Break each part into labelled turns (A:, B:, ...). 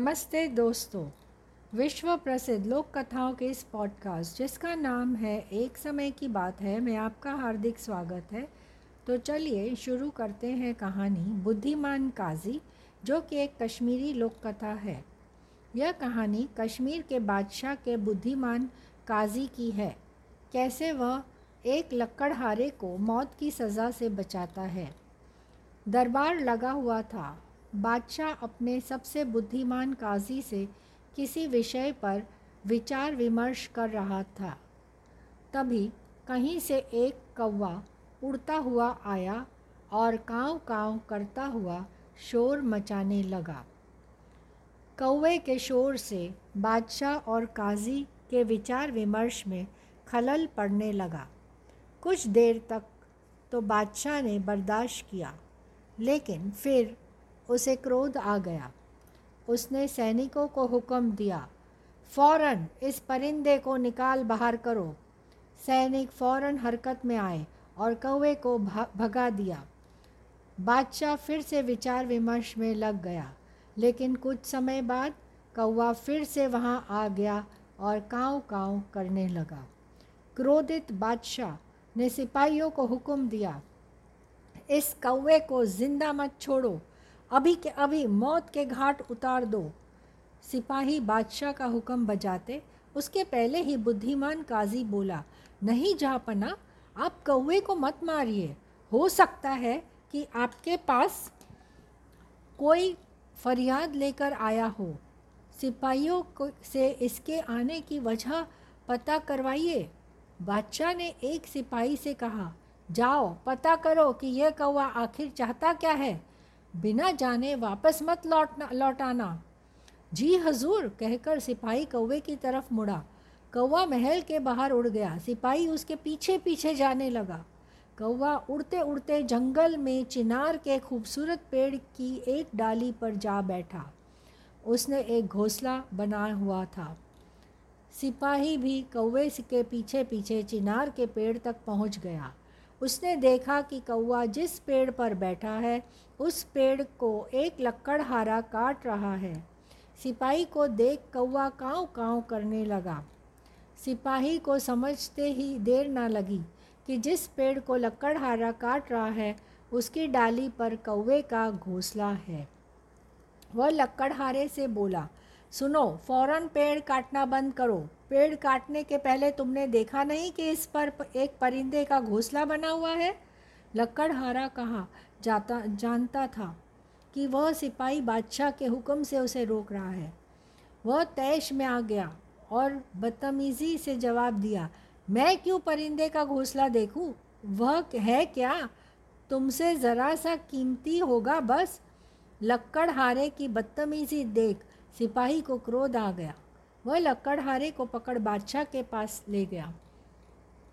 A: नमस्ते दोस्तों। विश्व प्रसिद्ध लोक कथाओं के इस पॉडकास्ट जिसका नाम है एक समय की बात है, मैं आपका हार्दिक स्वागत है। तो चलिए शुरू करते हैं कहानी बुद्धिमान काजी, जो कि एक कश्मीरी लोक कथा है। यह कहानी कश्मीर के बादशाह के बुद्धिमान काजी की है। कैसे वह एक लक्कड़हारे को मौत की सज़ा से बचाता है। दरबार लगा हुआ था। बादशाह अपने सबसे बुद्धिमान काजी से किसी विषय पर विचार विमर्श कर रहा था। तभी कहीं से एक कौवा उड़ता हुआ आया और काँव काँव करता हुआ शोर मचाने लगा। कौवे के शोर से बादशाह और काजी के विचार विमर्श में खलल पड़ने लगा। कुछ देर तक तो बादशाह ने बर्दाश्त किया, लेकिन फिर उसे क्रोध आ गया। उसने सैनिकों को हुक्म दिया, फ़ौरन इस परिंदे को निकाल बाहर करो। सैनिक फ़ौरन हरकत में आए और कौवे को भगा दिया। बादशाह फिर से विचार विमर्श में लग गया, लेकिन कुछ समय बाद कौवा फिर से वहाँ आ गया और काँव काँव करने लगा। क्रोधित बादशाह ने सिपाहियों को हुक्म दिया, इस कौवे को ज़िंदा मत छोड़ो। अभी के अभी मौत के घाट उतार दो। सिपाही बादशाह का हुक्म बजाते, उसके पहले ही बुद्धिमान काजी बोला, नहीं जापना, आप कौए को मत मारिए। हो सकता है कि आपके पास कोई फरियाद लेकर आया हो। सिपाहियों को से इसके आने की वजह पता करवाइए। बादशाह ने एक सिपाही से कहा, जाओ, पता करो कि यह कौवा आखिर चाहता क्या है। बिना जाने वापस मत लौटना, लौटाना। जी हजूर, कहकर सिपाही कौवे की तरफ़ मुड़ा। कौवा महल के बाहर उड़ गया। सिपाही उसके पीछे पीछे जाने लगा। कौवा उड़ते उड़ते जंगल में चिनार के खूबसूरत पेड़ की एक डाली पर जा बैठा। उसने एक घोंसला बना हुआ था। सिपाही भी कौवे के पीछे पीछे चिनार के पेड़ तक पहुँच गया। उसने देखा कि कौआ जिस पेड़ पर बैठा है, उस पेड़ को एक लक्कड़हारा काट रहा है। सिपाही को देख कौवा काँव काँव करने लगा। सिपाही को समझते ही देर ना लगी कि जिस पेड़ को लक्कड़हारा काट रहा है, उसकी डाली पर कौवे का घोंसला है। वह लक्कड़हारे से बोला, सुनो, फ़ौरन पेड़ काटना बंद करो। पेड़ काटने के पहले तुमने देखा नहीं कि इस पर एक परिंदे का घोंसला बना हुआ है? लक्कड़हारा कहा जाता, जानता था कि वह सिपाही बादशाह के हुक्म से उसे रोक रहा है। वह तैश में आ गया और बदतमीज़ी से जवाब दिया, मैं क्यों परिंदे का घोंसला देखूँ? वह है क्या? तुमसे ज़रा सा कीमती होगा बस। लक्कड़हारे की बदतमीज़ी देख सिपाही को क्रोध आ गया। वह लक्कड़हारे को पकड़ बादशाह के पास ले गया।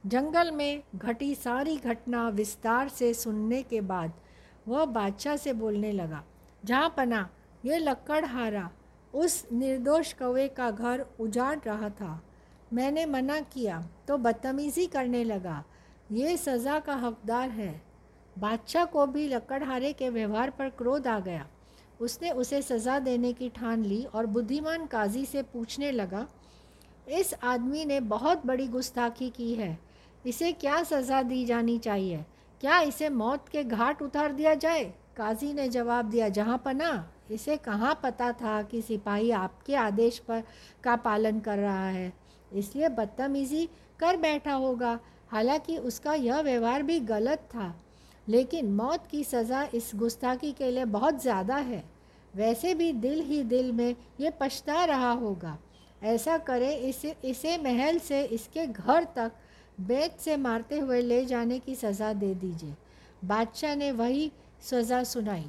A: जंगल में घटी सारी घटना विस्तार से सुनने के बाद वह बादशाह से बोलने लगा, जहाँ पना, ये लक्कड़हारा उस निर्दोष कौवे का घर उजाड़ रहा था। मैंने मना किया तो बदतमीज़ी करने लगा। ये सज़ा का हकदार है। बादशाह को भी लकड़हारे के व्यवहार पर क्रोध आ गया। उसने उसे सज़ा देने की ठान ली और बुद्धिमान काजी से पूछने लगा, इस आदमी ने बहुत बड़ी गुस्ताखी की है। इसे क्या सज़ा दी जानी चाहिए? क्या इसे मौत के घाट उतार दिया जाए? काजी ने जवाब दिया, जहाँ पना। इसे कहाँ पता था कि सिपाही आपके आदेश पर का पालन कर रहा है? इसलिए बदतमीज़ी कर बैठा होगा। हालाँकि उसका यह व्यवहार भी गलत था। लेकिन मौत की सज़ा इस गुस्ताखी के लिए बहुत ज़्यादा है। वैसे भी दिल ही दिल में ये पछता रहा होगा। ऐसा करें इसे इसे महल से इसके घर तक बेत से मारते हुए ले जाने की सज़ा दे दीजिए। बादशाह ने वही सज़ा सुनाई।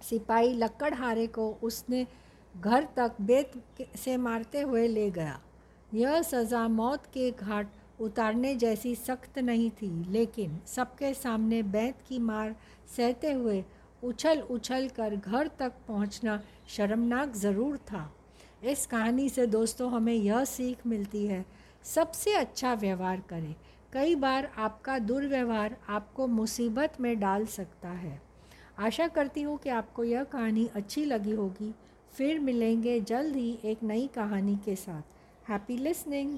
A: सिपाही लक्कड़हारे को उसने घर तक बेत से मारते हुए ले गया। यह सज़ा मौत के घाट उतारने जैसी सख्त नहीं थी, लेकिन सबके सामने बैत की मार सहते हुए उछल उछल कर घर तक पहुँचना शर्मनाक ज़रूर था। इस कहानी से दोस्तों, हमें यह सीख मिलती है, सबसे अच्छा व्यवहार करें। कई बार आपका दुर्व्यवहार आपको मुसीबत में डाल सकता है। आशा करती हूँ कि आपको यह कहानी अच्छी लगी होगी। फिर मिलेंगे जल्द ही एक नई कहानी के साथ। Happy listening